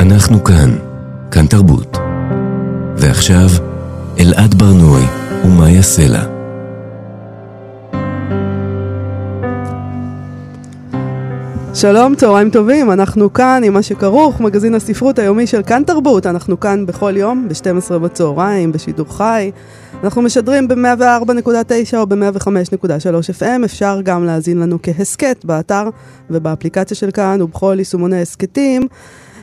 אנחנו כאן, כאן תרבות. ועכשיו, אלעד ברנועי ומאיה סלע. שלום, צהריים טובים, אנחנו כאן עם מה שכרוך, מגזין הספרות היומי של כאן תרבות. אנחנו כאן בכל יום, ב-12 בצהריים, בשידור חי. אנחנו משדרים ב-104.9 או ב-105.3 FM, אפשר גם להאזין לנו כהסכת באתר ובאפליקציה של כאן ובכל יישומוני הסכתים.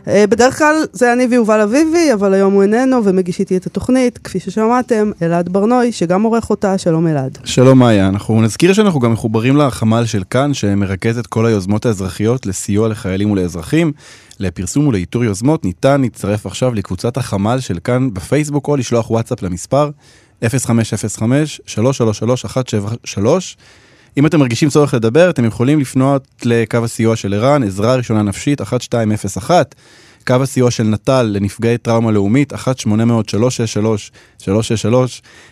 אה, בדרך כלל זה אני ויובל אביבי, אבל היום הוא איננו ומגיש איתי את התוכנית, כפי ששמעתם, אלעד ברנוי, שגם עורך אותה, שלום אלעד. שלום מאיה, אנחנו נזכיר שאנחנו גם מחוברים לחמ"ל של כאן, שמרכז את כל היוזמות האזרחיות לסיוע לחיילים ולאזרחים. לפרסום ולאיתור יוזמות ניתן להצטרף עכשיו לקבוצת החמ"ל של כאן בפייסבוק או לשלוח וואטסאפ למספר 0505-333-173. אם אתם מרגישים צורך לדבר, אתם יכולים לפנות לקו הסיוע של ערן, עזרה ראשונה נפשית 1201, קו הסיוע של נט"ל לנפגעי טראומה לאומית 1-800-363-363,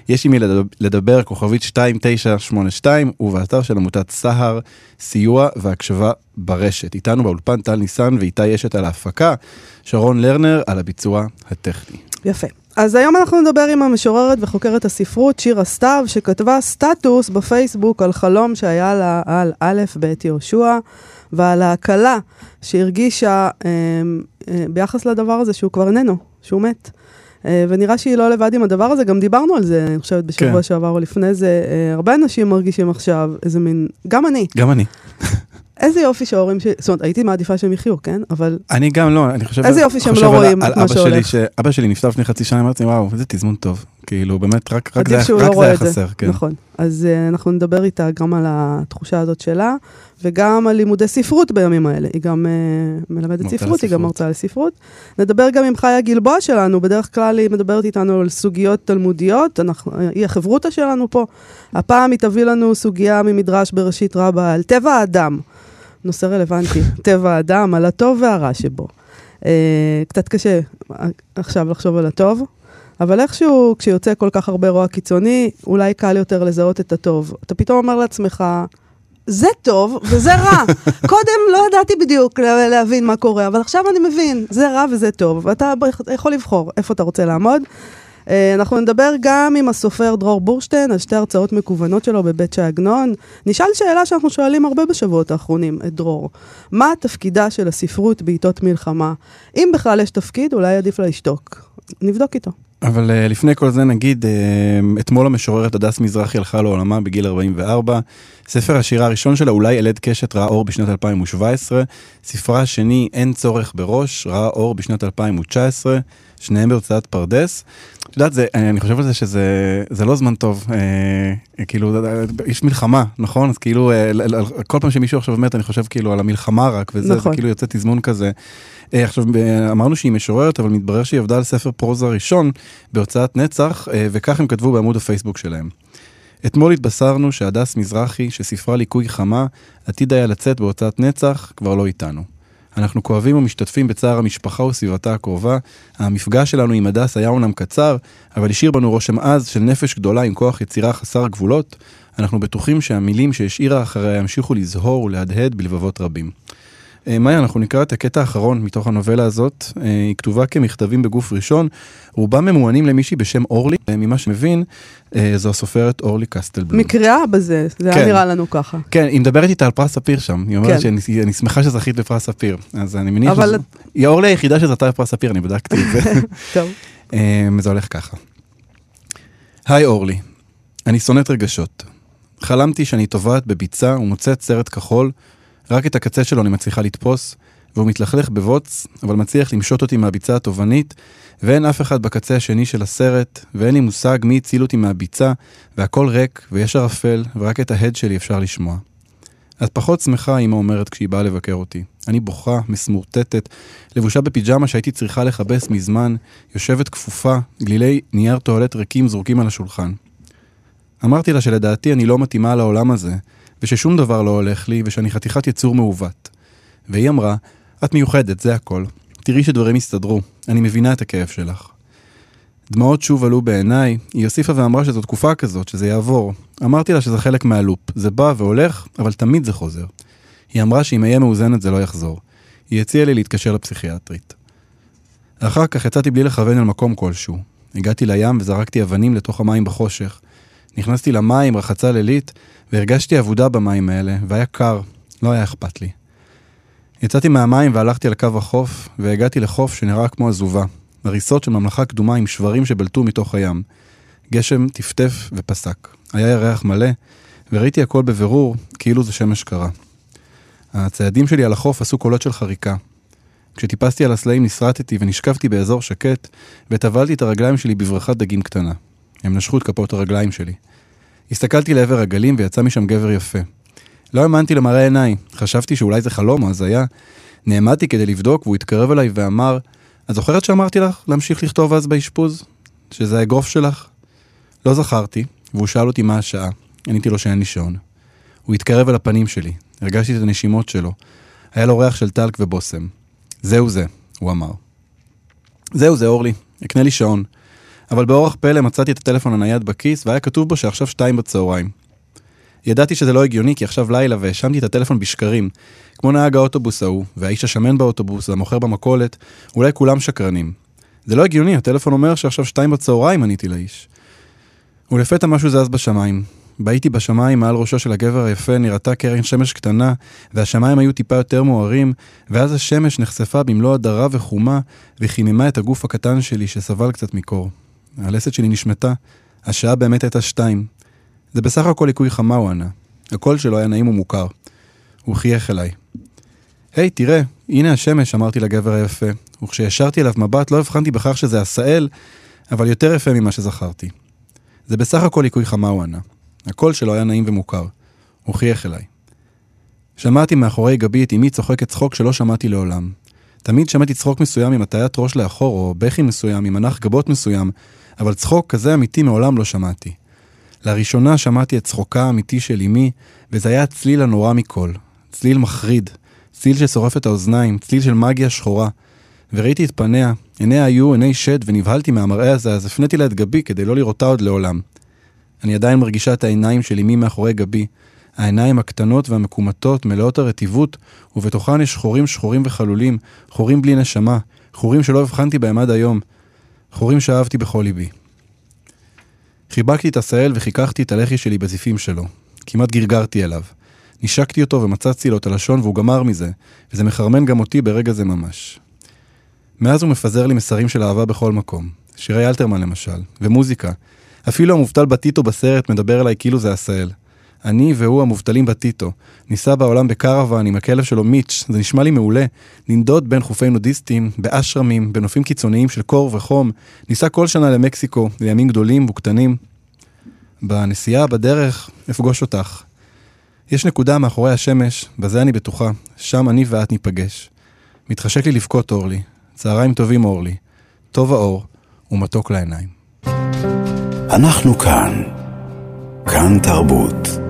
יש עם מי לדבר, כוכבית 2982, ובאתר של עמותת סהר, סיוע והקשבה ברשת. איתנו באולפן טל ניסן ואיתי אשת על ההפקה, שרון לרנר על הביצוע הטכני. יפה. אז היום אנחנו נדבר עם המשוררת וחוקרת הספרות שירה סתיו, שכתבה סטטוס בפייסבוק על חלום שהיה לה על א' ב' יהושע, ועל ההקלה שהרגישה אה, אה, ביחס לדבר הזה שהוא כבר איננו, שהוא מת. אה, ונראה שהיא לא לבד עם הדבר הזה, גם דיברנו על זה, אני חושבת, בשבוע כן. שעבר או לפני זה. אה, הרבה אנשים מרגישים עכשיו איזה מין, גם אני. גם אני. איזה יופי שההורים ש... זאת אומרת, הייתי מעדיפה שהם יחיו, כן? אבל... אני גם לא, אני חושב... איזה יופי שהם לא רואים את מה שהולך. שלי, אבא שלי נפטר לפני חצי שנה, אמרתי, וואו, איזה תזמון טוב. כאילו, באמת, רק, רק זה, רק לא זה היה חסר, כן. נכון. אז uh, אנחנו נדבר איתה גם על התחושה הזאת שלה, וגם על לימודי ספרות בימים האלה. היא גם uh, מלמדת ספרות, היא גם מרצה לספרות. נדבר גם עם חיה גלבוע שלנו, בדרך כלל היא מדברת איתנו על סוגיות תלמודיות, אנחנו, היא החברותא שלנו פה. הפעם היא תביא לנו סוגיה ממדרש בראשית רבה על טבע האדם. נושא רלוונטי, טבע האדם, על הטוב והרע שבו. Uh, קצת קשה עכשיו לחשוב על הטוב, אבל איכשהו, כשיוצא כל כך הרבה רוע קיצוני, אולי קל יותר לזהות את הטוב. אתה פתאום אומר לעצמך, זה טוב וזה רע. קודם לא ידעתי בדיוק להבין מה קורה, אבל עכשיו אני מבין, זה רע וזה טוב, ואתה יכול לבחור איפה אתה רוצה לעמוד. אה, אנחנו נדבר גם עם הסופר דרור בורשטיין על שתי הרצאות מקוונות שלו בבית שי עגנון. נשאל שאלה שאנחנו שואלים הרבה בשבועות האחרונים את דרור. מה תפקידה של הספרות בעיתות מלחמה? אם בכלל יש תפקיד, אולי עדיף לה לשתוק. נבדוק איתו. אבל uh, לפני כל זה נגיד, uh, אתמול המשוררת הדס מזרחי הלכה לעולמה בגיל 44. ספר השירה הראשון שלה, אולי ילד קשת, ראה אור בשנת 2017. ספרה השני, אין צורך בראש, ראה אור בשנת 2019. שניהם בהוצאת פרדס. את יודעת, זה, אני חושב על זה שזה לא זמן טוב, אה, כאילו, יש מלחמה, נכון? אז כאילו, אה, כל פעם שמישהו עכשיו מת, אני חושב כאילו על המלחמה רק, וזה נכון. כאילו יוצא תזמון כזה. אה, עכשיו, אמרנו שהיא משוררת, אבל מתברר שהיא עבדה על ספר פרוזה ראשון בהוצאת נצח, אה, וכך הם כתבו בעמוד הפייסבוק שלהם. אתמול התבשרנו שהדס מזרחי, שספרה ליקוי חמה, עתיד היה לצאת בהוצאת נצח, כבר לא איתנו. אנחנו כואבים ומשתתפים בצער המשפחה וסביבתה הקרובה. המפגש שלנו עם הדס היה אומנם קצר, אבל השאיר בנו רושם עז של נפש גדולה עם כוח יצירה חסר גבולות. אנחנו בטוחים שהמילים שהשאירה אחריה ימשיכו לזהור ולהדהד בלבבות רבים. אה, מאיה, אנחנו נקרא את הקטע האחרון מתוך הנובלה הזאת. אה, היא כתובה כמכתבים בגוף ראשון. רובם ממוענים למישהי בשם אורלי. אה, ממה שמבין, זו הסופרת אורלי קסטלבלום. מקריאה בזה, זה כן. היה נראה לנו ככה. כן, היא מדברת איתה על פרס ספיר שם. היא אומרת כן. שאני שמחה שזכית בפרס ספיר. אז אני מניח אבל... שזה... היא אורלי היחידה שזכתה בפרס ספיר, אני בדקתי את זה. טוב. זה הולך ככה. היי אורלי, אני שונאת רגשות. חלמתי שאני טובעת בביצה ומוצאת סרט כחול רק את הקצה שלו אני מצליחה לתפוס, והוא מתלכלך בבוץ, אבל מצליח למשות אותי מהביצה התובענית, ואין אף אחד בקצה השני של הסרט, ואין לי מושג מי הציל אותי מהביצה, והכל ריק, ויש ערפל, ורק את ההד שלי אפשר לשמוע. את פחות שמחה, אמא אומרת כשהיא באה לבקר אותי. אני בוכה, מסמורטטת, לבושה בפיג'מה שהייתי צריכה לכבס מזמן, יושבת כפופה, גלילי נייר טואלט ריקים זרוקים על השולחן. אמרתי לה שלדעתי אני לא מתאימה לעולם הזה, וששום דבר לא הולך לי, ושאני חתיכת יצור מעוות. והיא אמרה, את מיוחדת, זה הכל. תראי שדברים יסתדרו, אני מבינה את הכאב שלך. דמעות שוב עלו בעיניי, היא הוסיפה ואמרה שזו תקופה כזאת, שזה יעבור. אמרתי לה שזה חלק מהלופ, זה בא והולך, אבל תמיד זה חוזר. היא אמרה שאם אהיה מאוזנת זה לא יחזור. היא הציעה לי להתקשר לפסיכיאטרית. אחר כך יצאתי בלי לכוון אל מקום כלשהו. הגעתי לים וזרקתי אבנים לתוך המים בחושך. נכנסתי למים, רחצה לילית, והרגשתי אבודה במים האלה, והיה קר, לא היה אכפת לי. יצאתי מהמים והלכתי על קו החוף, והגעתי לחוף שנראה כמו עזובה. הריסות של ממלכה קדומה עם שברים שבלטו מתוך הים. גשם טפטף ופסק. היה ירח מלא, וראיתי הכל בבירור, כאילו זה שמש קרה. הצעדים שלי על החוף עשו קולות של חריקה. כשטיפסתי על הסלעים נסרטתי ונשכבתי באזור שקט, וטבלתי את הרגליים שלי בברכת דגים קטנה. הם נשכו את כפות הרגליים שלי. הסתכלתי לעבר הגלים ויצא משם גבר יפה. לא האמנתי למראה עיניי, חשבתי שאולי זה חלום או הזיה. נעמדתי כדי לבדוק והוא התקרב אליי ואמר, את זוכרת שאמרתי לך להמשיך לכתוב אז באשפוז? שזה האגרוף שלך? לא זכרתי, והוא שאל אותי מה השעה. עניתי לו שאין לי שעון. הוא התקרב אל הפנים שלי, הרגשתי את הנשימות שלו. היה לו ריח של טלק ובושם. זהו זה, הוא אמר. זהו זה, אורלי, אקנה לי שעון. אבל באורח פלא מצאתי את הטלפון הנייד בכיס, והיה כתוב בו שעכשיו שתיים בצהריים. ידעתי שזה לא הגיוני, כי עכשיו לילה, והאשמתי את הטלפון בשקרים. כמו נהג האוטובוס ההוא, והאיש השמן באוטובוס, והמוכר במכולת, אולי כולם שקרנים. זה לא הגיוני, הטלפון אומר שעכשיו שתיים בצהריים עניתי לאיש. ולפתע משהו זז בשמיים. בהיתי בשמיים מעל ראשו של הגבר היפה, נראתה קרן שמש קטנה, והשמיים היו טיפה יותר מוארים, ואז השמש נחשפה במלוא הדרה וחומה, וחיממה את הגוף הקטן שלי שסבל קצת מקור. הלסת שלי נשמטה, השעה באמת הייתה שתיים. זה בסך הכל ליקוי חמה, הוא ענה. הקול שלו היה נעים ומוכר. הוא חייך אליי. היי, hey, תראה, הנה השמש, אמרתי לגבר היפה, וכשישרתי אליו מבט לא הבחנתי בכך שזה עשאל, אבל יותר יפה ממה שזכרתי. זה בסך הכל ליקוי חמה, הוא ענה. הקול שלו היה נעים ומוכר. הוא חייך אליי. שמעתי מאחורי גבי את אמי צוחקת צחוק שלא שמעתי לעולם. תמיד שמעתי צחוק מסוים עם הטיית ראש לאחור, או בכי מסוים עם מנח גבות מסוים, אבל צחוק כזה אמיתי מעולם לא שמעתי. לראשונה שמעתי את צחוקה האמיתי של אמי, וזה היה הצליל הנורא מכל. צליל מחריד, צליל ששורף את האוזניים, צליל של מגיה שחורה. וראיתי את פניה, עיניה היו עיני שד, ונבהלתי מהמראה הזה, אז הפניתי לה את גבי כדי לא לראותה עוד לעולם. אני עדיין מרגישה את העיניים של אמי מאחורי גבי. העיניים הקטנות והמקומטות, מלאות הרטיבות, ובתוכן יש חורים שחורים וחלולים, חורים בלי נשמה, חורים שלא הבחנתי בהם עד היום, חורים שאהבתי בכל ליבי. חיבקתי את עשהאל וחיככתי את הלחי שלי בזיפים שלו. כמעט גרגרתי אליו. נשקתי אותו ומצצתי לו את הלשון והוא גמר מזה, וזה מחרמן גם אותי ברגע זה ממש. מאז הוא מפזר לי מסרים של אהבה בכל מקום. שירי אלתרמן למשל, ומוזיקה. אפילו המובטל בטיטו בסרט מדבר אליי כאילו זה עשהאל. אני והוא המובטלים בטיטו. ניסע בעולם בקרוון עם הכלב שלו מיץ', זה נשמע לי מעולה. ננדוד בין חופי נודיסטים, באשרמים, בנופים קיצוניים של קור וחום. ניסע כל שנה למקסיקו, לימים גדולים וקטנים. בנסיעה, בדרך, אפגוש אותך. יש נקודה מאחורי השמש, בזה אני בטוחה, שם אני ואת ניפגש. מתחשק לי לבכות אורלי, צהריים טובים אורלי, טוב האור ומתוק לעיניים. אנחנו כאן, כאן תרבות.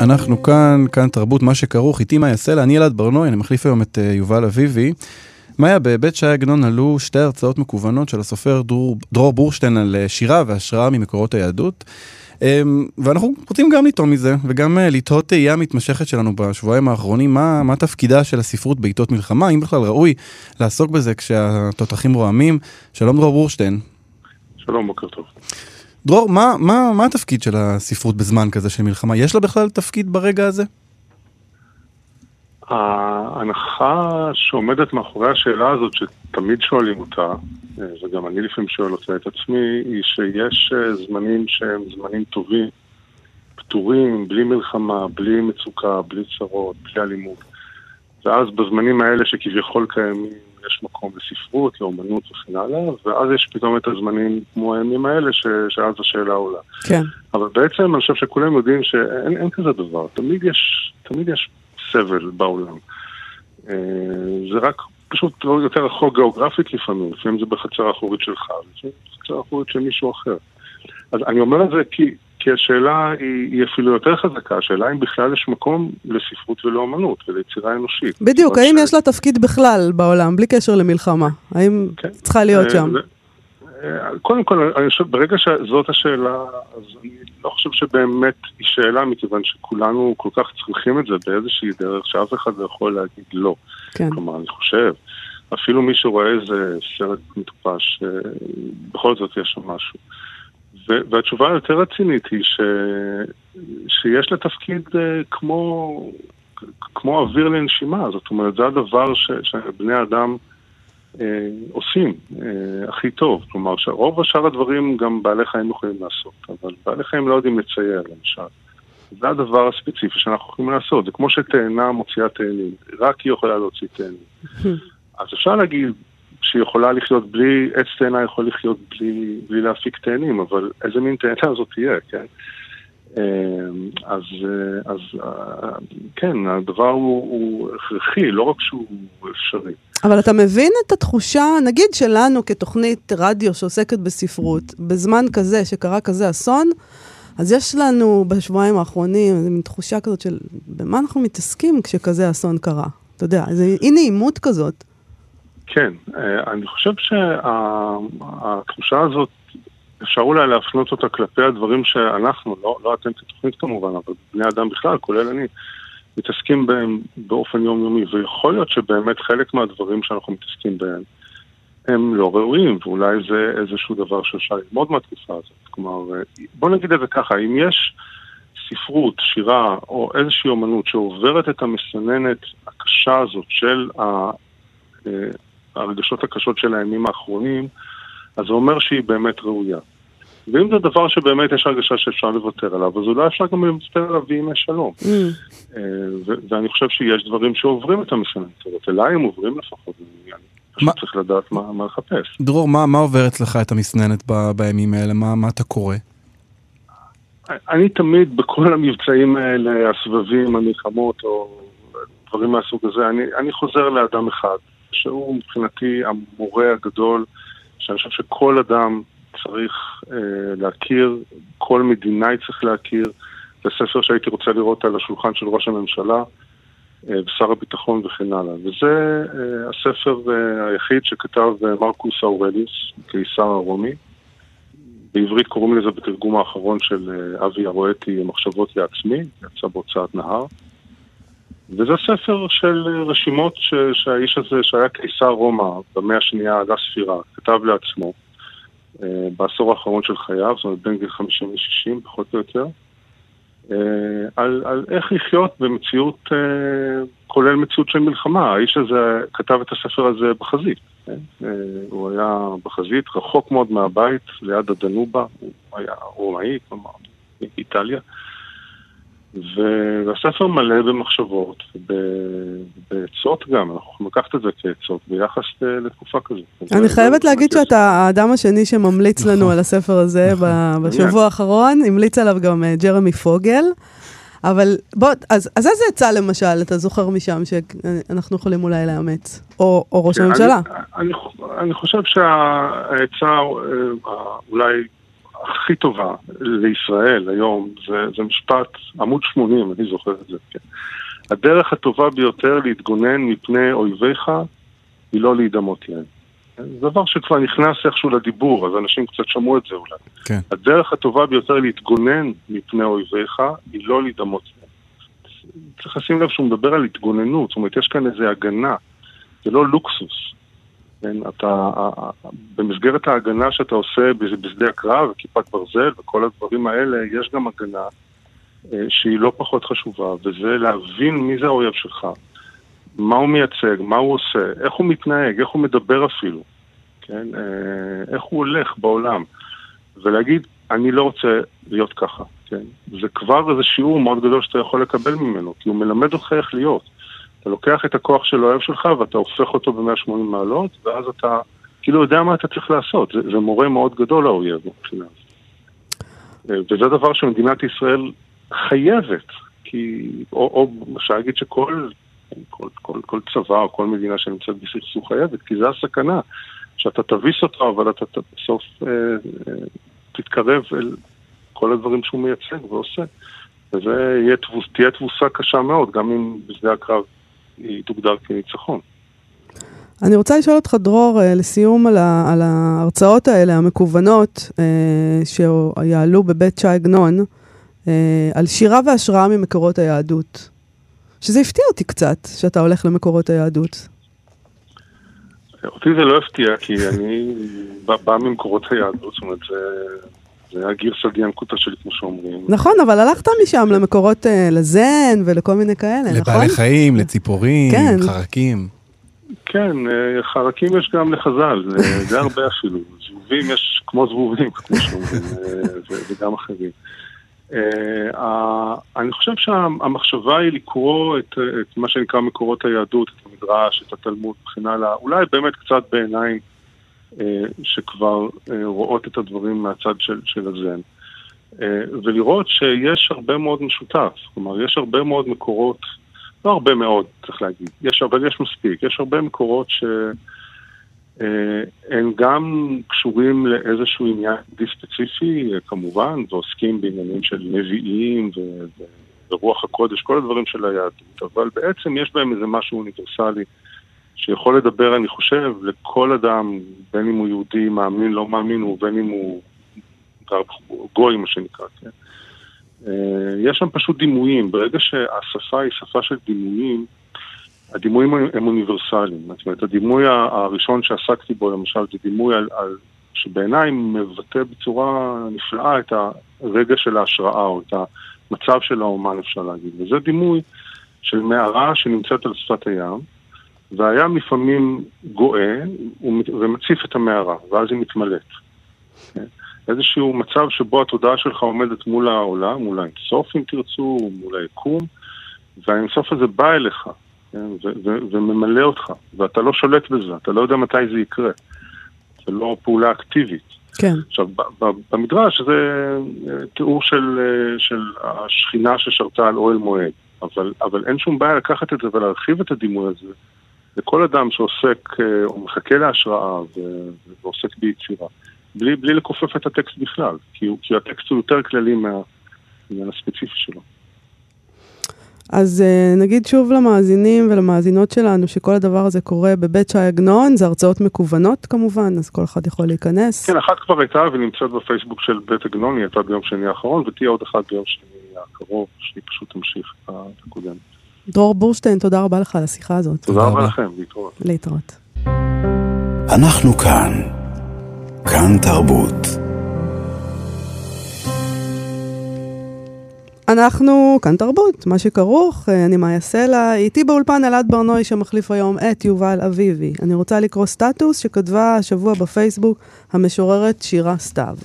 אנחנו כאן, כאן תרבות, מה שכרוך, איתי מאיה סלע, אני אלעד ברנועי, אני מחליף היום את uh, יובל אביבי. מאיה, בבית שי עגנון עלו שתי הרצאות מקוונות של הסופר דרור, דרור בורשטיין על uh, שירה והשראה ממקורות היהדות. Um, ואנחנו רוצים גם לטעום מזה, וגם uh, לתהות תהייה מתמשכת שלנו בשבועיים האחרונים, מה, מה תפקידה של הספרות בעיתות מלחמה, אם בכלל ראוי לעסוק בזה כשהתותחים רועמים. שלום דרור בורשטיין. שלום, בוקר טוב. דרור, מה, מה, מה התפקיד של הספרות בזמן כזה של מלחמה? יש לה בכלל תפקיד ברגע הזה? ההנחה שעומדת מאחורי השאלה הזאת, שתמיד שואלים אותה, וגם אני לפעמים שואל אותה את עצמי, היא שיש זמנים שהם זמנים טובים, פתורים, בלי מלחמה, בלי מצוקה, בלי צרות, בלי אלימות. ואז בזמנים האלה שכביכול קיימים יש מקום לספרות, לאומנות וכן הלאה, ואז יש פתאום את הזמנים כמו הימים האלה, ש, שאז השאלה עולה. כן. אבל בעצם אני חושב שכולם יודעים שאין כזה דבר, תמיד יש, תמיד יש סבל בעולם. אה, זה רק פשוט יותר רחוק גיאוגרפית לפעמים, לפעמים זה בחצר האחורית שלך, לפעמים זה בחצר האחורית של מישהו אחר. אז אני אומר את זה כי כי השאלה היא, היא אפילו יותר חזקה, השאלה אם בכלל יש מקום לספרות ולאמנות וליצירה אנושית. בדיוק, האם ש... יש לה תפקיד בכלל בעולם, בלי קשר למלחמה? האם כן. צריכה להיות שם? אה, קודם כל, אני חושב, ברגע שזאת השאלה, אז אני לא חושב שבאמת היא שאלה, מכיוון שכולנו כל כך צריכים את זה באיזושהי דרך, שאף אחד לא יכול להגיד לא. כן. כלומר, אני חושב אפילו מי שרואה איזה סרט מטופש, בכל זאת יש שם משהו. והתשובה היותר רצינית היא ש... שיש לה תפקיד כמו, כמו אוויר לנשימה, זאת אומרת, זה הדבר ש... שבני אדם אה, עושים אה, הכי טוב. כלומר, רוב השאר הדברים גם בעלי חיים יכולים לעשות, אבל בעלי חיים לא יודעים לצייר, למשל. זה הדבר הספציפי שאנחנו יכולים לעשות. זה כמו שתאנה מוציאה תאנים, רק היא יכולה להוציא תאנים. אז אפשר להגיד שהיא יכולה לחיות בלי, עץ תאנה יכול לחיות בלי, בלי להפיק תאנים, אבל איזה מין תאנה זאת תהיה, כן? אמ, אז, אה, אז אה, כן, הדבר הוא, הוא הכרחי, לא רק שהוא אפשרי. אבל אתה מבין את התחושה, נגיד שלנו כתוכנית רדיו שעוסקת בספרות, בזמן כזה, שקרה כזה אסון, אז יש לנו בשבועיים האחרונים איזו מין תחושה כזאת של במה אנחנו מתעסקים כשכזה אסון קרה. אתה יודע, איזו אי נעימות כזאת. כן, אה, אני חושב שהתחושה הזאת אפשר אולי להפנות אותה כלפי הדברים שאנחנו, לא, לא אתם כתוכנית כמובן, אבל בני אדם בכלל, כולל אני, מתעסקים בהם באופן יומיומי, ויכול להיות שבאמת חלק מהדברים שאנחנו מתעסקים בהם הם לא ראויים, ואולי זה איזשהו דבר שאפשר ללמוד מהתקופה הזאת. כלומר, בוא נגיד את זה ככה, אם יש ספרות, שירה או איזושהי אומנות שעוברת את המסננת הקשה הזאת של אה, הרגשות הקשות של הימים האחרונים, אז זה אומר שהיא באמת ראויה. ואם זה דבר שבאמת יש הרגשה שאפשר לוותר עליו, אז אולי אפשר גם לוותר עליו בימי שלום. Mm. אה, ואני חושב שיש דברים שעוברים את המסננת הזאת, אליי הם עוברים לפחות, אני צריך לדעת מה לחפש. דרור, מה עובר אצלך את המסננת בימים האלה? מה אתה קורא? אני תמיד, בכל המבצעים האלה, הסבבים, המלחמות, או דברים מהסוג הזה, אני, אני חוזר לאדם אחד, שהוא מבחינתי המורה הגדול, שאני חושב שכל אדם צריך אה, להכיר, כל מדינאי צריך להכיר. זה ספר שהייתי רוצה לראות על השולחן של ראש הממשלה אה, ושר הביטחון וכן הלאה. וזה אה, הספר אה, היחיד שכתב אה, מרקוס אאורליוס, קיסר הרומי. בעברית קוראים לזה בתרגום האחרון של אה, אבי הרואטי, מחשבות לעצמי, יצא בהוצאת נהר. וזה ספר של אה, רשימות ש, שהאיש הזה, שהיה קיסר רומא במאה השנייה לספירה, כתב לעצמו. אה, בעשור האחרון של חייו, זאת אומרת בין גיל 50 ל-60 פחות או יותר, אה, על, על איך לחיות במציאות, אה, כולל מציאות של מלחמה. האיש הזה כתב את הספר הזה בחזית. הוא היה בחזית, רחוק מאוד מהבית, ליד הדנובה, הוא היה רומאי, כלומר, מאיטליה. והספר מלא במחשבות, בעצות גם, אנחנו יכולים לקחת את זה כעצות ביחס לתקופה כזאת. אני חייבת להגיד שאתה האדם השני שממליץ לנו נכון. על הספר הזה נכון. בשבוע האחרון, המליץ עליו גם אה, ג'רמי פוגל. אבל בוא, אז, אז איזה עצה למשל אתה זוכר משם שאנחנו יכולים אולי לאמץ? או, או ראש כן, הממשלה? אני, אני, אני חושב שהעצה אה, אולי הכי טובה לישראל היום, זה, זה משפט עמוד 80, אני זוכר את זה, כן. הדרך הטובה ביותר להתגונן מפני אויביך היא לא להידמות להם. זה דבר שכבר נכנס איכשהו לדיבור, אז אנשים קצת שמעו את זה אולי. כן. הדרך הטובה ביותר להתגונן מפני אויביך היא לא להידמות להם. צריך לשים לב שהוא מדבר על התגוננות, זאת אומרת, יש כאן איזו הגנה, זה לא לוקסוס. כן, אתה, במסגרת ההגנה שאתה עושה בשדה הקרב, כיפת ברזל וכל הדברים האלה, יש גם הגנה אה, שהיא לא פחות חשובה, וזה להבין מי זה האויב שלך, מה הוא מייצג, מה הוא עושה, איך הוא מתנהג, איך הוא מדבר אפילו, כן, אה, איך הוא הולך בעולם, ולהגיד, אני לא רוצה להיות ככה, כן, זה כבר איזה שיעור מאוד גדול שאתה יכול לקבל ממנו, כי הוא מלמד אותך איך להיות. אתה לוקח את הכוח של האוהב שלך ואתה הופך אותו ב-180 מעלות, ואז אתה כאילו יודע מה אתה צריך לעשות. זה, זה מורה מאוד גדול לאויב מבחינה הזאת. וזה דבר שמדינת ישראל חייבת, כי, או, או אפשר להגיד שכל כל, כל, כל צבא או כל מדינה שנמצאת בסכסוך חייבת, כי זה הסכנה, שאתה תביס אותו, אבל אתה בסוף אה, אה, תתקרב אל כל הדברים שהוא מייצג ועושה. וזה תהיה תבוסה קשה מאוד, גם אם בשדה הקרב היא תוגדר כניצחון. אני רוצה לשאול אותך, דרור, אה, לסיום על, ה, על ההרצאות האלה, המקוונות, אה, שיעלו בבית שי עגנון, אה, על שירה והשראה ממקורות היהדות. שזה הפתיע אותי קצת, שאתה הולך למקורות היהדות. אותי זה לא הפתיע, כי אני בא ממקורות היהדות, זאת אומרת, זה... זה היה גרסא דיאנקותא שלי, כמו שאומרים. נכון, אבל הלכת משם למקורות uh, לזן ולכל מיני כאלה, נכון? לבעלי חיים, לציפורים, כן. חרקים. כן, חרקים יש גם לחז"ל, זה הרבה אפילו. זבובים יש כמו זבובים, כמו שאומרים, וגם אחרים. Uh, אני חושב שהמחשבה היא לקרוא את, את מה שנקרא מקורות היהדות, את המדרש, את התלמוד וכן הלאה, אולי באמת קצת בעיניים שכבר uh, רואות את הדברים מהצד של, של הזן. ולראות שיש הרבה מאוד משותף, כלומר יש הרבה מאוד מקורות, לא הרבה מאוד צריך להגיד, יש, אבל יש מספיק, יש הרבה מקורות ש... אה, הם גם קשורים לאיזשהו עניין די ספציפי, כמובן, ועוסקים בעניינים של נביאים ו- ורוח הקודש, כל הדברים של היהדות, אבל בעצם יש בהם איזה משהו אוניברסלי שיכול לדבר, אני חושב, לכל אדם, בין אם הוא יהודי, מאמין, לא מאמין, ובין אם הוא גוי, מה שנקרא, כן? אה, יש שם פשוט דימויים, ברגע שהשפה היא שפה של דימויים, הדימויים הם אוניברסליים. זאת אומרת, הדימוי הראשון שעסקתי בו, למשל, זה דימוי על, על, שבעיניי מבטא בצורה נפלאה את הרגע של ההשראה, או את המצב של האומן, אפשר להגיד. וזה דימוי של מערה שנמצאת על שפת הים, והים לפעמים גואה ומציף את המערה, ואז היא מתמלאת. איזשהו מצב שבו התודעה שלך עומדת מול העולם, מול האינסוף אם תרצו, מול היקום, והאינסוף הזה בא אליך. כן? וממלא אותך, ואתה לא שולט בזה, אתה לא יודע מתי זה יקרה. זה לא פעולה אקטיבית. כן. עכשיו, במדרש זה אה, תיאור של, אה, של השכינה ששרתה על אוהל מועד, אבל, אבל אין שום בעיה לקחת את זה ולהרחיב את הדימוי הזה לכל אדם שעוסק אה, או מחכה להשראה ועוסק ביצירה, בלי, בלי לכופף את הטקסט בכלל, כי, כי הטקסט הוא יותר כללי מהעניין הספציפי שלו. אז uh, נגיד שוב למאזינים ולמאזינות שלנו שכל הדבר הזה קורה בבית שי עגנון, זה הרצאות מקוונות כמובן, אז כל אחד יכול להיכנס. כן, אחת כבר הייתה ונמצאת בפייסבוק של בית עגנון, היא הייתה ביום שני האחרון, ותהיה עוד אחת ביום שני הקרוב, שהיא פשוט תמשיך את הקודם. דרור בורשטיין, תודה רבה לך על השיחה הזאת. תודה רבה לכם, להתראות. להתראות. אנחנו כאן. כאן תרבות. אנחנו כאן תרבות, מה שכרוך, אה, אני מאיה סלע, איתי באולפן אלעד ברנועי שמחליף היום את יובל אביבי. אני רוצה לקרוא סטטוס שכתבה השבוע בפייסבוק המשוררת שירה סתיו.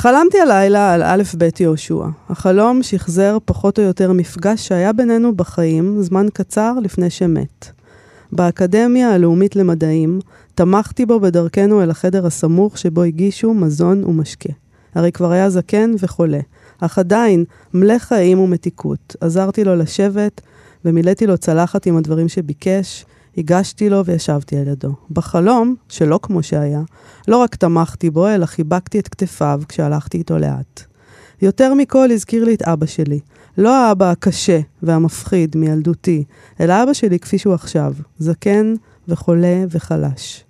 חלמתי הלילה על א' ב' יהושע. החלום שחזר פחות או יותר מפגש שהיה בינינו בחיים זמן קצר לפני שמת. באקדמיה הלאומית למדעים, תמכתי בו בדרכנו אל החדר הסמוך שבו הגישו מזון ומשקה. הרי כבר היה זקן וחולה. אך עדיין מלא חיים ומתיקות. עזרתי לו לשבת ומילאתי לו צלחת עם הדברים שביקש, הגשתי לו וישבתי על ידו. בחלום, שלא כמו שהיה, לא רק תמכתי בו, אלא חיבקתי את כתפיו כשהלכתי איתו לאט. יותר מכל הזכיר לי את אבא שלי. לא האבא הקשה והמפחיד מילדותי, אלא אבא שלי כפי שהוא עכשיו, זקן וחולה וחלש.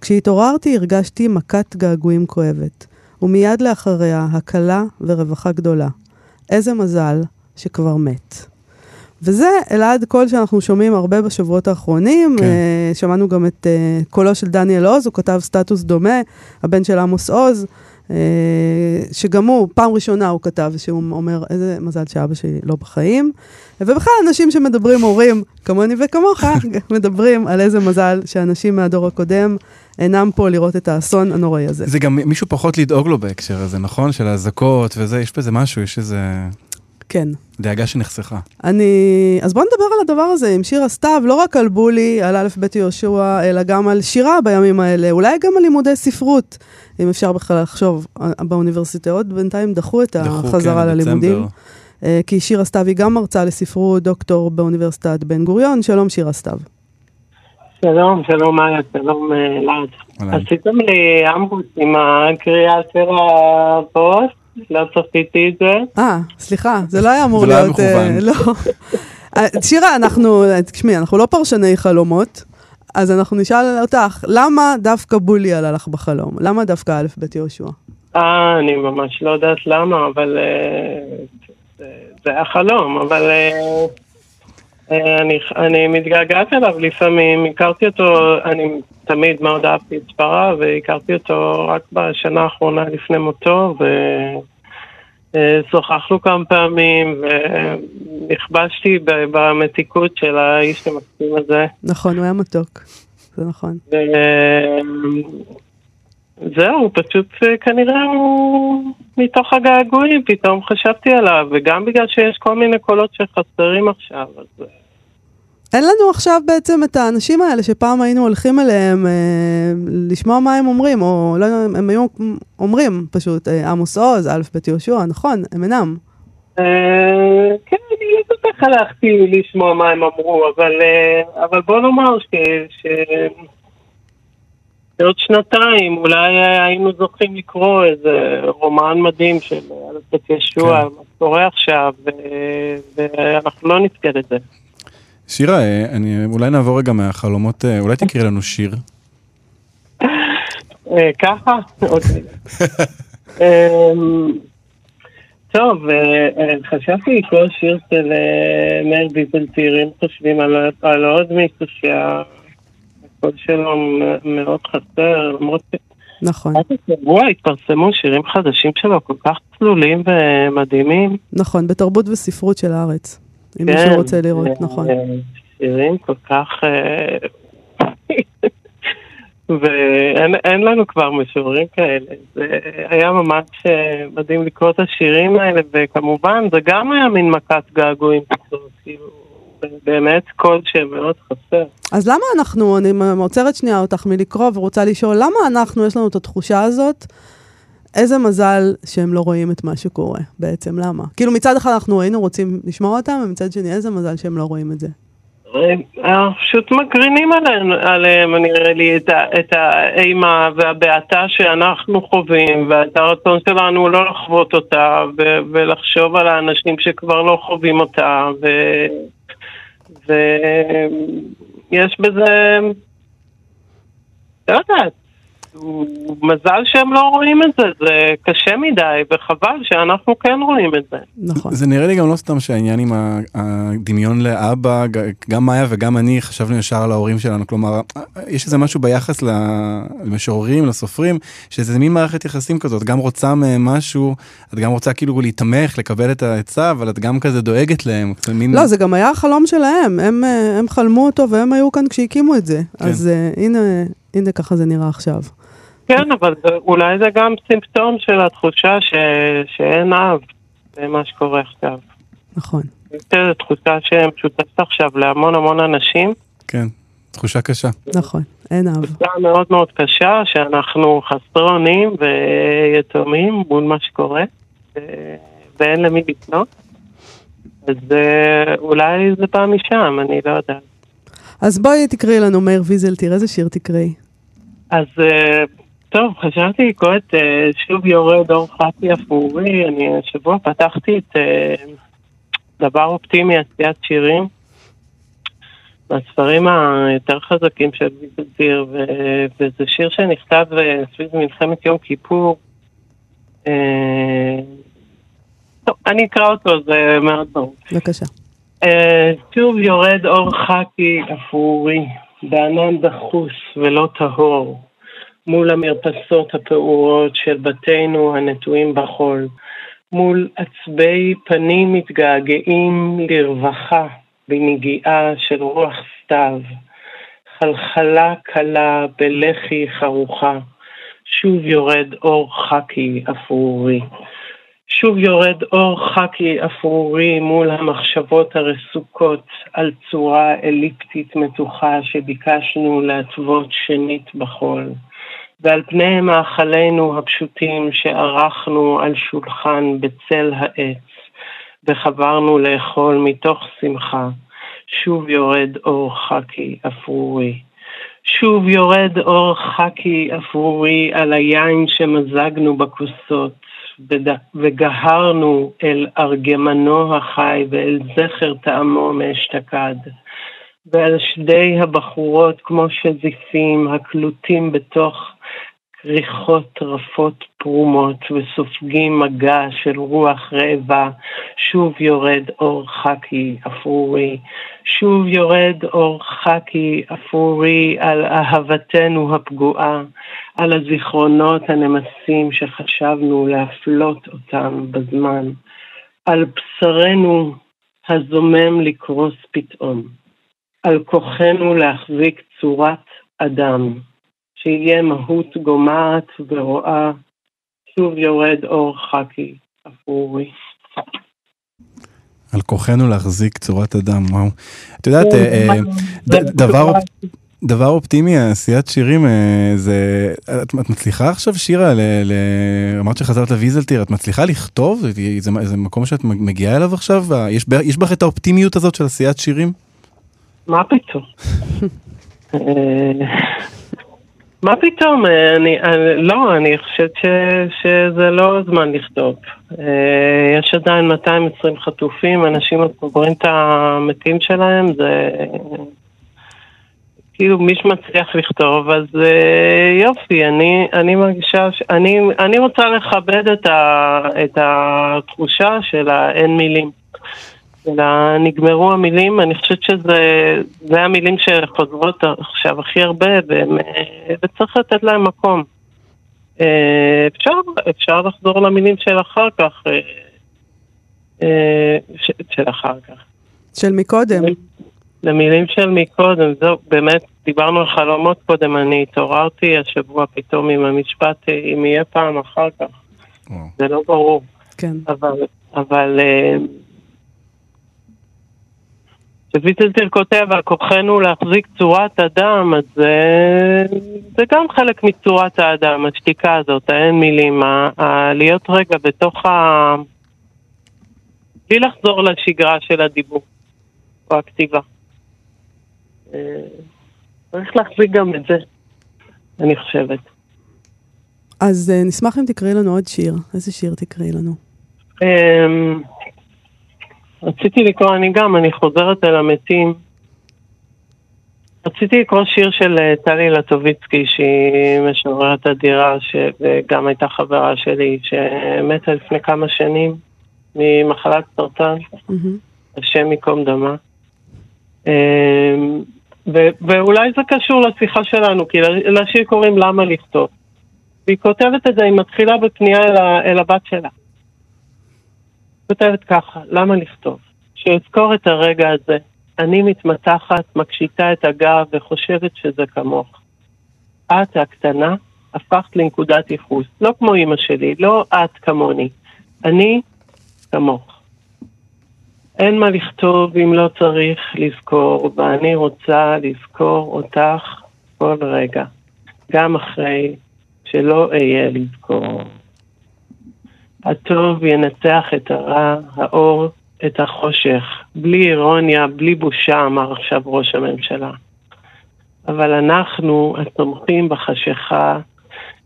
כשהתעוררתי הרגשתי מכת געגועים כואבת. ומיד לאחריה הקלה ורווחה גדולה. איזה מזל שכבר מת. וזה אלעד קול שאנחנו שומעים הרבה בשבועות האחרונים. כן. Uh, שמענו גם את uh, קולו של דניאל עוז, הוא כתב סטטוס דומה, הבן של עמוס עוז, uh, שגם הוא, פעם ראשונה הוא כתב שהוא אומר, איזה מזל שאבא שלי לא בחיים. ובכלל, אנשים שמדברים, הורים כמוני וכמוך, מדברים על איזה מזל שאנשים מהדור הקודם אינם פה לראות את האסון הנוראי הזה. זה גם מישהו פחות לדאוג לו בהקשר הזה, נכון? של האזעקות וזה, יש בזה משהו, יש איזה... כן. דאגה שנחסכה. אני... אז בוא נדבר על הדבר הזה עם שירה סתיו, לא רק על בולי, על א' ב' יהושע, אלא גם על שירה בימים האלה, אולי גם על לימודי ספרות, אם אפשר בכלל לחשוב. באוניברסיטאות בינתיים דחו את דחו, החזרה כן, ללימודים. דצמבר. אה, כי שירה סתיו היא גם מרצה לספרות, דוקטור באוניברסיטת בן גוריון. שלום שירה סתיו. שלום, שלום מאיה, שלום אלעד. עשיתם לי אמבוס עם הקריאה של הפוסט, לא צפיתי את זה. אה, סליחה, זה לא היה אמור להיות... זה לא היה מכוון. לא. אה, שירה, אנחנו, תשמעי, אנחנו לא פרשני חלומות, אז אנחנו נשאל אותך, למה דווקא בולי עלה לך בחלום? למה דווקא א' ב' יהושע? אה, אני ממש לא יודעת למה, אבל זה היה חלום, אבל... אה, אני, אני מתגעגעת אליו לפעמים, הכרתי אותו, אני תמיד מאוד אהבתי את ספרה, והכרתי אותו רק בשנה האחרונה לפני מותו, ושוחחנו כמה פעמים, ונכבשתי במתיקות של האיש המקסים הזה. נכון, הוא היה מתוק, זה נכון. זהו, פשוט כנראה הוא מתוך הגעגועים, פתאום חשבתי עליו, וגם בגלל שיש כל מיני קולות שחסרים עכשיו, אז... אין לנו עכשיו בעצם את האנשים האלה שפעם היינו הולכים אליהם אה, לשמוע מה הם אומרים, או לא יודע, הם היו אומרים פשוט, אה, עמוס עוז, א' ב' יהושע, נכון, הם אינם. אה, כן, אני לא כל כך הלכתי לשמוע מה הם אמרו, אבל, אה, אבל בוא נאמר ש... ש... בעוד שנתיים אולי היינו זוכים לקרוא איזה רומן מדהים של אלף ישוע, כן. מה קורה עכשיו, ואנחנו לא נפקד את זה. שירה, אה, אני, אולי נעבור רגע מהחלומות, אה, אולי תקראי לנו שיר. אה, ככה? אמ, טוב, חשבתי לקרוא שיר של מאיר ביטל צעירים חושבים על עוד מישהו שהקול שלו מאוד חסר, למרות ש... נכון. עד השבוע התפרסמו שירים חדשים שלו כל כך צלולים ומדהימים. נכון, בתרבות וספרות של הארץ. אם מישהו כן, רוצה לראות, נכון. שירים כל כך... אה, ואין לנו כבר משוררים כאלה. זה היה ממש אה, מדהים לקרוא את השירים האלה, וכמובן זה גם היה מין מכת געגועים כאילו, באמת קול שמאוד חסר. אז למה אנחנו, אני עוצרת שנייה אותך מלקרוא ורוצה לשאול, למה אנחנו, יש לנו את התחושה הזאת איזה מזל שהם לא רואים את מה שקורה בעצם, למה? כאילו מצד אחד אנחנו היינו רוצים לשמוע אותם, ומצד שני איזה מזל שהם לא רואים את זה. אה, פשוט מקרינים עליהם, עליהם נראה לי, את, את האימה והבעתה שאנחנו חווים, ואת הרצון שלנו לא לחוות אותה, ו, ולחשוב על האנשים שכבר לא חווים אותה, ויש בזה, לא יודעת, מזל שהם לא רואים את זה, זה קשה מדי, וחבל שאנחנו כן רואים את זה. נכון. זה נראה לי גם לא סתם שהעניין עם הדמיון לאבא, גם מאיה וגם אני חשבנו ישר על ההורים שלנו, כלומר, יש איזה משהו ביחס למשוררים, לסופרים, שזה מין מערכת יחסים כזאת, גם רוצה מהם משהו, את גם רוצה כאילו להתמך, לקבל את העצה, אבל את גם כזה דואגת להם. זה מין... לא, זה גם היה החלום שלהם, הם, הם חלמו אותו והם היו כאן כשהקימו את זה. כן. אז uh, הנה, הנה ככה זה נראה עכשיו. כן, אבל אולי זה גם סימפטום של התחושה ש... שאין אב במה שקורה עכשיו. נכון. זו תחושה שמשותפת עכשיו להמון המון אנשים. כן, תחושה קשה. נכון, אין אב. תחושה מאוד מאוד קשה שאנחנו חסרי אונים ויתומים מול מה שקורה, ואין למי לפנות. אז אה, אולי זה בא משם, אני לא יודעת. אז בואי תקראי לנו, מאיר ויזל, תראה איזה שיר תקראי. אז אה, טוב, חשבתי לקרוא את אה, שוב יורד אור חפי אפורי, אני השבוע פתחתי את אה, דבר אופטימי, עשיית שירים, מהספרים היותר חזקים של ביטלטיר, וזה שיר שנכתב אה, סביב מלחמת יום כיפור. טוב, אני אקרא אותו, זה מאוד ברור. בבקשה. שוב יורד אור חפי אפורי, בענן דחוס ולא טהור. מול המרפסות הפעורות של בתינו הנטועים בחול, מול עצבי פנים מתגעגעים לרווחה בנגיעה של רוח סתיו, חלחלה קלה בלחי חרוכה, שוב יורד אור חקי אפרורי. שוב יורד אור חקי אפרורי מול המחשבות הרסוקות על צורה אליפטית מתוחה שביקשנו להתוות שנית בחול. ועל פני מאכלינו הפשוטים שערכנו על שולחן בצל העץ, וחברנו לאכול מתוך שמחה, שוב יורד אור חקי אפרורי. שוב יורד אור חקי אפרורי על היין שמזגנו בכוסות, וגהרנו אל ארגמנו החי ואל זכר טעמו מאשתקד. ועל שדי הבחורות כמו שזיפים הקלוטים בתוך ריחות רפות פרומות וסופגים מגע של רוח רעבה, שוב יורד אור חכי אפרורי, שוב יורד אור חכי אפרורי על אהבתנו הפגועה, על הזיכרונות הנמסים שחשבנו להפלות אותם בזמן, על בשרנו הזומם לקרוס פתאום, על כוחנו להחזיק צורת אדם. שיהיה מהות גומעת ורואה, שוב יורד אור חכי אפורי. על כוחנו להחזיק צורת אדם, וואו. את יודעת, כן, אה, דבר... דבר אופטימי, עשיית שירים, אה, זה... את, את מצליחה עכשיו, שירה, ל, ל, אמרת שחזרת לוויזלטיר, את מצליחה לכתוב? זה, זה, זה מקום שאת מגיעה אליו עכשיו? יש, יש בך את האופטימיות הזאת של עשיית שירים? מה פתאום? מה פתאום, אה, אני, אני, לא, אני חושבת ש, שזה לא זמן לכתוב. אה, יש עדיין 220 חטופים, אנשים עוברים את המתים שלהם, זה כאילו מי שמצליח לכתוב, אז אה, יופי, אני, אני מרגישה, ש, אני, אני רוצה לכבד את, ה, את התחושה של האין מילים. אלא נגמרו המילים, אני חושבת שזה המילים שחוזרות עכשיו הכי הרבה, והם, וצריך לתת להם מקום. אה, אפשר, אפשר לחזור למילים של אחר כך, אה, אה, של אחר כך. של מקודם. למילים של מקודם, זהו, באמת, דיברנו על חלומות קודם, אני התעוררתי השבוע פתאום עם המשפט, אם יהיה פעם אחר כך. וואו. זה לא ברור. כן. אבל, אבל וויטלטיר כותב על כוחנו להחזיק צורת אדם, אז זה, זה גם חלק מצורת האדם, השתיקה הזאת, האין מילים, ה, ה, להיות רגע בתוך ה... בלי לחזור לשגרה של הדיבור או הכתיבה. אה, צריך להחזיק גם את זה, אני חושבת. אז אה, נשמח אם תקראי לנו עוד שיר. איזה שיר תקראי לנו? רציתי לקרוא, אני גם, אני חוזרת אל המתים. רציתי לקרוא שיר של אה, טלי לטוביצקי, שהיא משוררת אדירה, שגם הייתה חברה שלי, שמתה לפני כמה שנים ממחלת סרטן, השם ייקום דמה. אמ, ואולי זה קשור לשיחה שלנו, כי לשיר קוראים למה לכתוב. והיא כותבת את זה, היא מתחילה בפנייה אל, אל הבת שלה. כותבת ככה, למה לכתוב? שאזכור את הרגע הזה. אני מתמתחת, מקשיטה את הגב וחושבת שזה כמוך. את הקטנה הפכת לנקודת ייחוס, לא כמו אימא שלי, לא את כמוני, אני כמוך. אין מה לכתוב אם לא צריך לזכור, ואני רוצה לזכור אותך כל רגע, גם אחרי שלא אהיה לזכור. הטוב ינצח את הרע, האור את החושך, בלי אירוניה, בלי בושה, אמר עכשיו ראש הממשלה. אבל אנחנו, התומכים בחשיכה,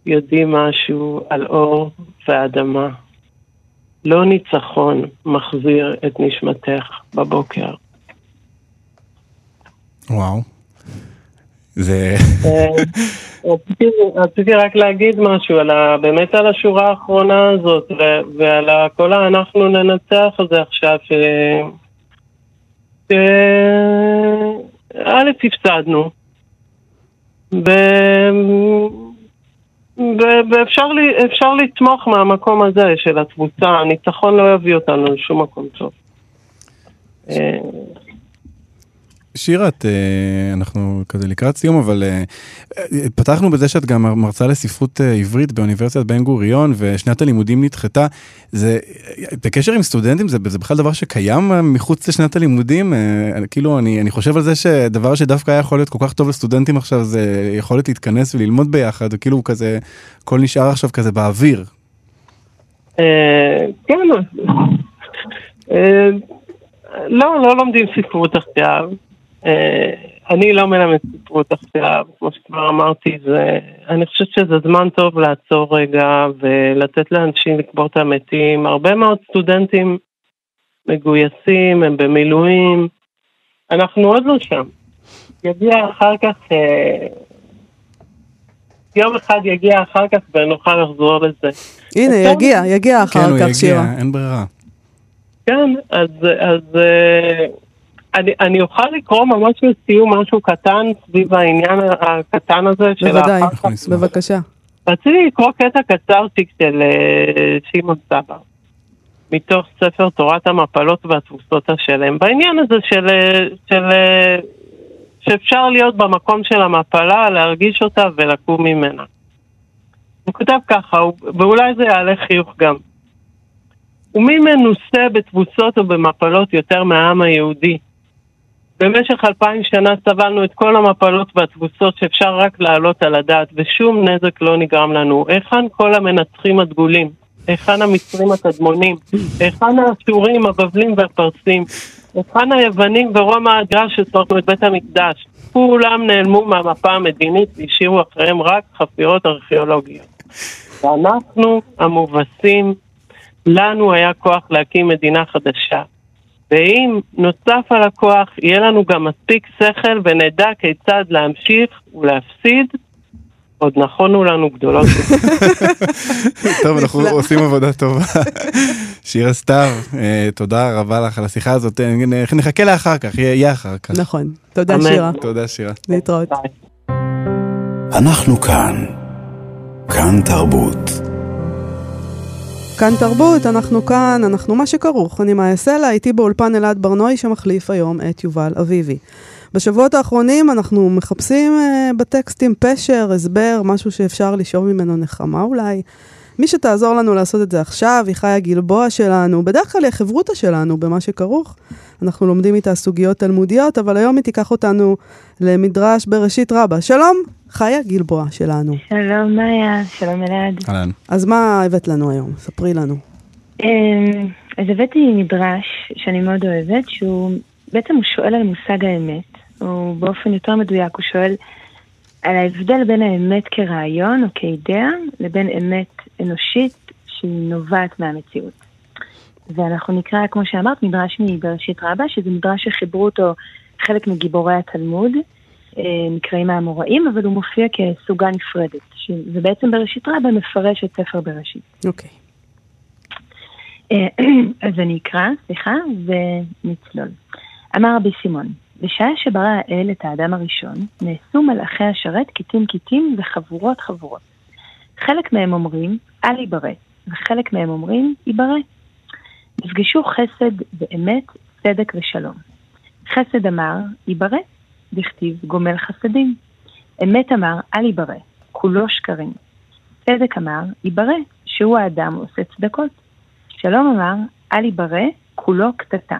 יודעים משהו על אור ואדמה. לא ניצחון מחזיר את נשמתך בבוקר. וואו. זה... אה, רציתי רק להגיד משהו על ה, באמת על השורה האחרונה הזאת ועל כל ה"אנחנו ננצח" הזה עכשיו, ש... א', הפסדנו. ואפשר לתמוך מהמקום הזה של התבוצה, הניצחון לא יביא אותנו לשום מקום טוב. אה, שירה, את, אה, אנחנו כזה לקראת סיום, אבל אה, פתחנו בזה שאת גם מרצה לספרות אה, עברית באוניברסיטת בן גוריון, ושנת הלימודים נדחתה. זה, בקשר עם סטודנטים, זה, זה בכלל דבר שקיים מחוץ לשנת הלימודים? כאילו, אני, אני חושב על זה שדבר שדווקא היה יכול להיות כל כך טוב לסטודנטים עכשיו, זה יכולת להתכנס וללמוד ביחד, וכאילו כזה, הכל נשאר עכשיו כזה באוויר. כן. לא, לא לומדים ספרות עכשיו. אה, אני לא מלמד ספרות עכשיו, כמו שכבר אמרתי, זה, אני חושבת שזה זמן טוב לעצור רגע ולתת לאנשים לקבור את המתים. הרבה מאוד סטודנטים מגויסים, הם במילואים, אנחנו עוד לא שם. יגיע אחר כך, אה, יום אחד יגיע אחר כך ונוכל לחזור לזה. הנה, יגיע, יגיע אחר כן, הוא כך, יגיע, שירה. אין ברירה. כן, אז, אז אה, אני, אני אוכל לקרוא ממש לסיום משהו קטן סביב העניין הקטן הזה של בוודאי. בבקשה. רציתי לקרוא קטע קצרצ'יק של אה, שמעון סבא, מתוך ספר תורת המפלות והתבוסות השלם, בעניין הזה של, אה, של, אה, שאפשר להיות במקום של המפלה, להרגיש אותה ולקום ממנה. הוא כותב ככה, ואולי זה יעלה חיוך גם. ומי מנוסה בתבוסות ובמפלות יותר מהעם היהודי? במשך אלפיים שנה סבלנו את כל המפלות והתבוסות שאפשר רק להעלות על הדעת, ושום נזק לא נגרם לנו. היכן כל המנצחים הדגולים? היכן המצרים הקדמונים? היכן האשורים, הבבלים והפרסים? היכן היוונים ורומא האדירה ששרפנו את בית המקדש? כולם נעלמו מהמפה המדינית והשאירו אחריהם רק חפירות ארכיאולוגיות. ואנחנו, המובסים, לנו היה כוח להקים מדינה חדשה. ואם נוסף על הכוח, יהיה לנו גם מספיק שכל ונדע כיצד להמשיך ולהפסיד, עוד נכונו לנו גדולות. טוב, אנחנו. עושים עבודה טובה. שירה סתיו, אה, תודה רבה לך על השיחה הזאת. אה, נחכה לה אחר כך, יהיה אחר כך. נכון. תודה. שירה. תודה, שירה. להתראות. אנחנו כאן. כאן תרבות. כאן תרבות, אנחנו כאן, אנחנו מה שכרוך. אני מאיה סלע, איתי באולפן אלעד ברנועי שמחליף היום את יובל אביבי. בשבועות האחרונים אנחנו מחפשים אה, בטקסטים פשר, הסבר, משהו שאפשר לשאוב ממנו נחמה אולי. מי שתעזור לנו לעשות את זה עכשיו היא חיה גלבוע שלנו, בדרך כלל היא החברותה שלנו במה שכרוך. אנחנו לומדים איתה סוגיות תלמודיות, אבל היום היא תיקח אותנו למדרש בראשית רבה. שלום, חיה גלבוע שלנו. שלום מאיה, שלום אלעד. אהלן. אז מה הבאת לנו היום? ספרי לנו. אמ, אז הבאתי מדרש שאני מאוד אוהבת, שהוא בעצם הוא שואל על מושג האמת, או באופן יותר מדויק, הוא שואל על ההבדל בין האמת כרעיון או כאידאה לבין אמת אנושית שהיא נובעת מהמציאות. ואנחנו נקרא, כמו שאמרת, מדרש מבראשית רבה, שזה מדרש שחיברו אותו חלק מגיבורי התלמוד, נקראים מהאמוראים, אבל הוא מופיע כסוגה נפרדת. ש- ובעצם בראשית רבה מפרש את ספר בראשית. אוקיי. אה, אז אני אקרא, סליחה, ונצלול. אמר רבי סימון, בשעה שברא האל את האדם הראשון, נעשו מלאכי השרת קיטים קיטים וחבורות חבורות. חלק מהם אומרים, אל ייברא, וחלק מהם אומרים, ייברא. נפגשו חסד ואמת, צדק ושלום. חסד אמר, ייברא, דכתיב גומל חסדים. אמת אמר, אל ייברא, כולו שקרים. צדק אמר, ייברא, שהוא האדם עושה צדקות. שלום אמר, אל ייברא, כולו קטטה.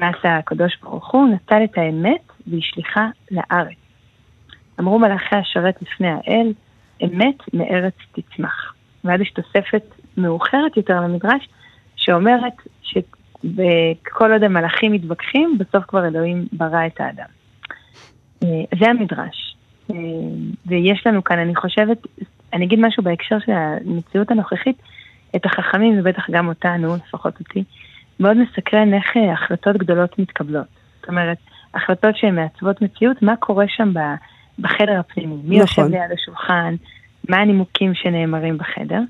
מה עשה הקדוש ברוך הוא? נטל את האמת והשליחה לארץ. אמרו מלאכי השרת לפני האל, אמת מארץ תצמח. ואז יש תוספת מאוחרת יותר למדרש, שאומרת שכל עוד המלאכים מתווכחים, בסוף כבר אלוהים ברא את האדם. אה, זה המדרש. אה, ויש לנו כאן, אני חושבת, אני אגיד משהו בהקשר של המציאות הנוכחית, את החכמים, ובטח גם אותנו, לפחות אותי, מאוד מסקרן איך אה, החלטות גדולות מתקבלות. זאת אומרת, החלטות שהן מעצבות מציאות, מה קורה שם בחדר הפנימי? מי נכון. יושב ליד השולחן? מה הנימוקים שנאמרים בחדר?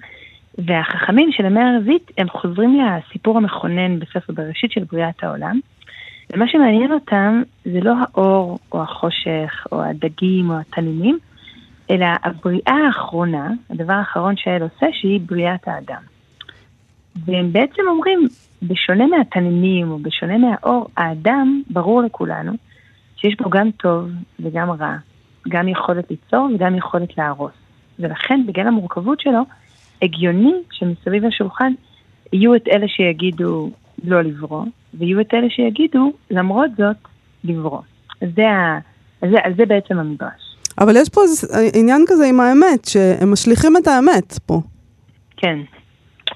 והחכמים של המאה הרביעית, הם חוזרים לסיפור המכונן בספר בראשית של בריאת העולם. ומה שמעניין אותם זה לא האור או החושך או הדגים או התנינים, אלא הבריאה האחרונה, הדבר האחרון שהאל עושה, שהיא בריאת האדם. והם בעצם אומרים, בשונה מהתנינים או בשונה מהאור, האדם, ברור לכולנו, שיש בו גם טוב וגם רע, גם יכולת ליצור וגם יכולת להרוס. ולכן, בגלל המורכבות שלו, הגיוני שמסביב לשולחן יהיו את אלה שיגידו לא לברוא, ויהיו את אלה שיגידו, למרות זאת, לברוא. זה, ה... זה, זה בעצם המדרש. אבל יש פה עניין כזה עם האמת, שהם משליכים את האמת פה. כן,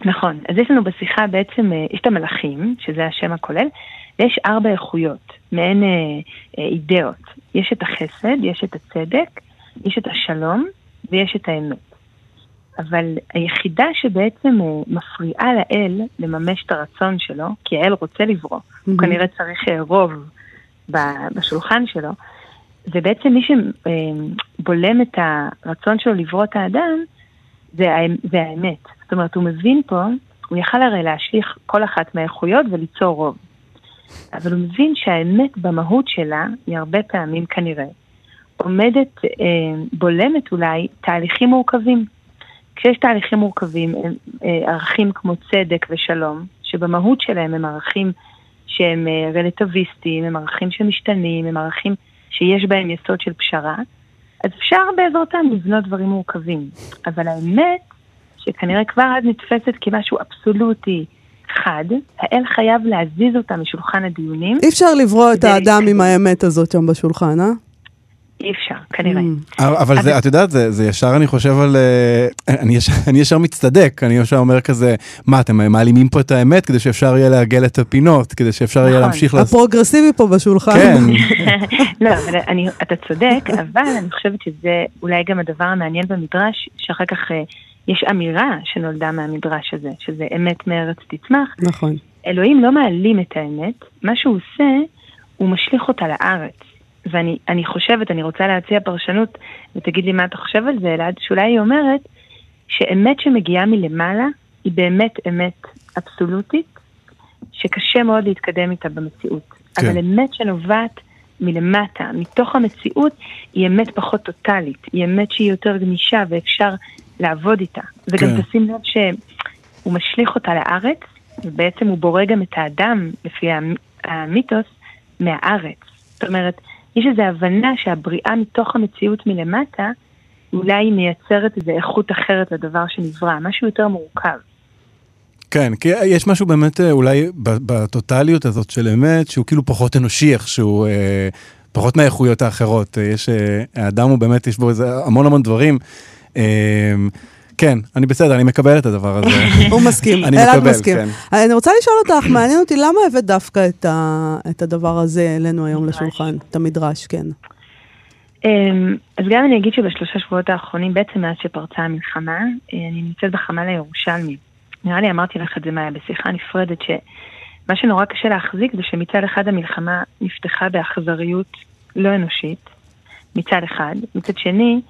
נכון. אז יש לנו בשיחה בעצם, אה, יש את המלאכים, שזה השם הכולל, ויש ארבע איכויות, מעין אה, אה, אידאות. יש את החסד, יש את הצדק, יש את השלום ויש את האמת. אבל היחידה שבעצם אה, מפריעה לאל לממש את הרצון שלו, כי האל רוצה לברוא, הוא כנראה צריך אה, רוב בשולחן שלו, ובעצם מי שבולם את הרצון שלו לברוא את האדם, זה, זה האמת. זאת אומרת, הוא מבין פה, הוא יכל הרי להשליך כל אחת מהאיכויות וליצור רוב. אבל הוא מבין שהאמת במהות שלה, היא הרבה פעמים כנראה, עומדת, אה, בולמת אולי, תהליכים מורכבים. כשיש תהליכים מורכבים, אה, ערכים כמו צדק ושלום, שבמהות שלהם הם ערכים שהם אה, רלטיביסטיים, הם ערכים שמשתנים, הם ערכים שיש בהם יסוד של פשרה, אז אפשר בעזרתם לבנות דברים מורכבים. אבל האמת, שכנראה כבר אז נתפסת כמשהו אבסולוטי חד, האל חייב להזיז אותה משולחן הדיונים. אי אפשר לברוא את האדם עם האמת הזאת שם בשולחן, אה? אי אפשר, כנראה. Mm. אבל זה, את יודעת, זה, זה ישר אני חושב על... אה, אני ישר, אני ישר מצטדק, אני ישר אומר כזה, מה, אתם מעלימים פה את האמת כדי שאפשר יהיה לעגל את הפינות, כדי שאפשר יהיה נכון. להמשיך לעשות... הפרוגרסיבי פה בשולחן. כן, לא, אבל אני, אתה צודק, אבל אני חושבת שזה אולי גם הדבר המעניין במדרש, שאחר כך אה, יש אמירה שנולדה מהמדרש הזה, שזה אמת מארץ תצמח. נכון. אלוהים לא מעלים את האמת, מה שהוא עושה, הוא משליך אותה לארץ. ואני אני חושבת, אני רוצה להציע פרשנות, ותגיד לי מה אתה חושב על זה, אלעד, שאולי היא אומרת שאמת שמגיעה מלמעלה היא באמת אמת אבסולוטית, שקשה מאוד להתקדם איתה במציאות. כן. אבל אמת שנובעת מלמטה, מתוך המציאות, היא אמת פחות טוטאלית, היא אמת שהיא יותר גמישה ואפשר לעבוד איתה. וגם כן. תשים לב שהוא משליך אותה לארץ, ובעצם הוא בורא גם את האדם, לפי המ- המיתוס, מהארץ. זאת אומרת, יש איזו הבנה שהבריאה מתוך המציאות מלמטה, אולי היא מייצרת איזו איכות אחרת לדבר שנברא, משהו יותר מורכב. כן, כי יש משהו באמת אה, אולי בטוטליות הזאת של אמת, שהוא כאילו פחות אנושי איכשהו, אה, פחות מהאיכויות האחרות. אה, יש, אה, האדם הוא באמת, יש בו איזה המון המון דברים. אה, כן, אני בסדר, אני מקבל את הדבר הזה. הוא מסכים, אני אלעד מקבל, מסכים. כן. אני רוצה לשאול אותך, מעניין אותי, למה הבאת דווקא את ה- את הדבר הזה אלינו היום. לשולחן? את המדרש, כן. אמ, אז גם אני אגיד שבשלושה שבועות האחרונים, בעצם מאז שפרצה המלחמה, אה, אני נמצאת בחמ"ל הירושלמי. נראה לי אמרתי לך את זה, מאיה, בשיחה נפרדת, שמה שנורא קשה להחזיק זה שמצד אחד המלחמה נפתחה באכזריות לא אנושית, מצד אחד. מצד שני,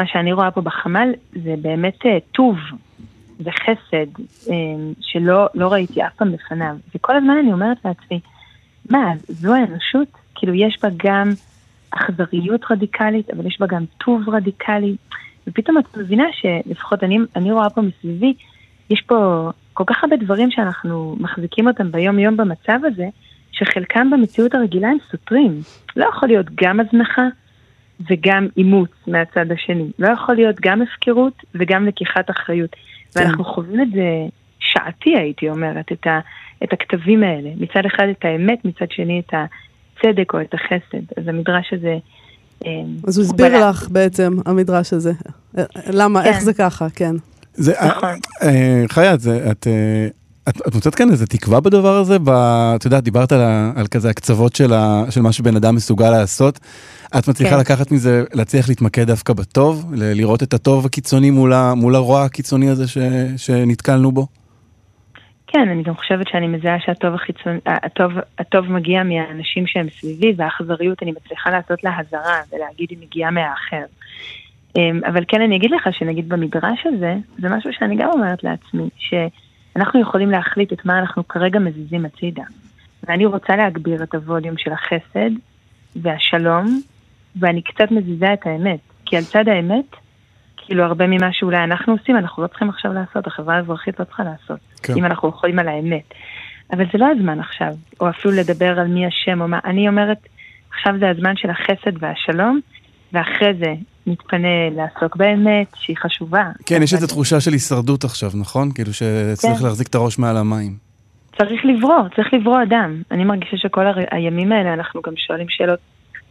מה שאני רואה פה בחמ"ל זה באמת אה, טוב, זה חסד, אה, שלא לא ראיתי אף פעם לפניו. וכל הזמן אני אומרת לעצמי, מה, זו האנושות? כאילו, יש בה גם אכזריות רדיקלית, אבל יש בה גם טוב רדיקלי. ופתאום את מבינה שלפחות אני, אני רואה פה מסביבי, יש פה כל כך הרבה דברים שאנחנו מחזיקים אותם ביום-יום במצב הזה, שחלקם במציאות הרגילה הם סותרים. לא יכול להיות גם הזנחה וגם אימוץ מהצד השני. לא יכול להיות גם הפקרות וגם לקיחת אחריות. ואנחנו חווים את זה שעתי, הייתי אומרת, את, ה, את הכתבים האלה. מצד אחד את האמת, מצד שני את הצדק או את החסד. אז המדרש הזה... אה, אז הוא הסביר. לך בעצם, המדרש הזה. אה, למה, כן. איך זה ככה, כן. זה, נכון. אה, חיה, את, זה- את, אה, את, את מוצאת כאן איזה תקווה בדבר הזה? ב, את יודעת, דיברת על, על כזה הקצוות של, ה, של מה שבן אדם מסוגל לעשות. את מצליחה כן. לקחת מזה, להצליח להתמקד דווקא בטוב? ל- לראות את הטוב הקיצוני מול, ה, מול הרוע הקיצוני הזה ש, שנתקלנו בו? כן, אני גם חושבת שאני מזהה שהטוב החיצון, הטוב, הטוב מגיע מהאנשים שהם סביבי, והאכזריות אני מצליחה לעשות לה הזרה ולהגיד היא מגיעה מהאחר. אמ, אבל כן אני אגיד לך שנגיד במדרש הזה, זה משהו שאני גם אומרת לעצמי, שאנחנו יכולים להחליט את מה אנחנו כרגע מזיזים הצידה. ואני רוצה להגביר את הווליום של החסד והשלום, ואני קצת מזיזה את האמת. כי על צד האמת, כאילו הרבה ממה שאולי אנחנו עושים, אנחנו לא צריכים עכשיו לעשות, החברה האזרחית לא צריכה לעשות. כן. אם אנחנו יכולים על האמת. אבל זה לא הזמן עכשיו, או אפילו לדבר על מי השם או מה. אני אומרת, עכשיו זה הזמן של החסד והשלום, ואחרי זה נתפנה לעסוק באמת, שהיא חשובה. כן, יש איזו תחושה של הישרדות עכשיו, נכון? כאילו שצריך כן. להחזיק את הראש מעל המים. צריך לברוא, צריך לברוא אדם. אני מרגישה שכל הר... הימים האלה אנחנו גם שואלים שאלות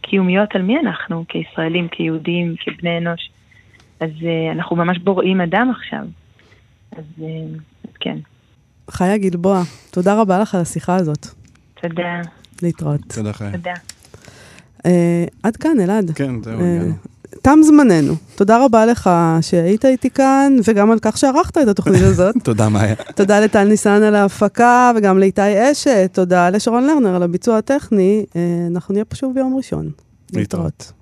קיומיות על מי אנחנו, כישראלים, כיהודים, כבני אנוש. אז uh, אנחנו ממש בוראים אדם עכשיו. אז, uh, אז כן, חיה גלבוע, תודה רבה לך על השיחה הזאת. תודה, להתראות. תודה חיה. תודה. אה, עד כאן, אלעד. כן, זהו, אה, הגענו. תם זמננו. תודה רבה לך שהיית איתי כאן, וגם על כך שערכת את התוכנית הזאת. תודה, מאיה. תודה לטל ניסן על ההפקה, וגם לאיתי אשת. תודה לשרון לרנר על הביצוע הטכני. אה, אנחנו נהיה פה שוב ביום ראשון. להתראות.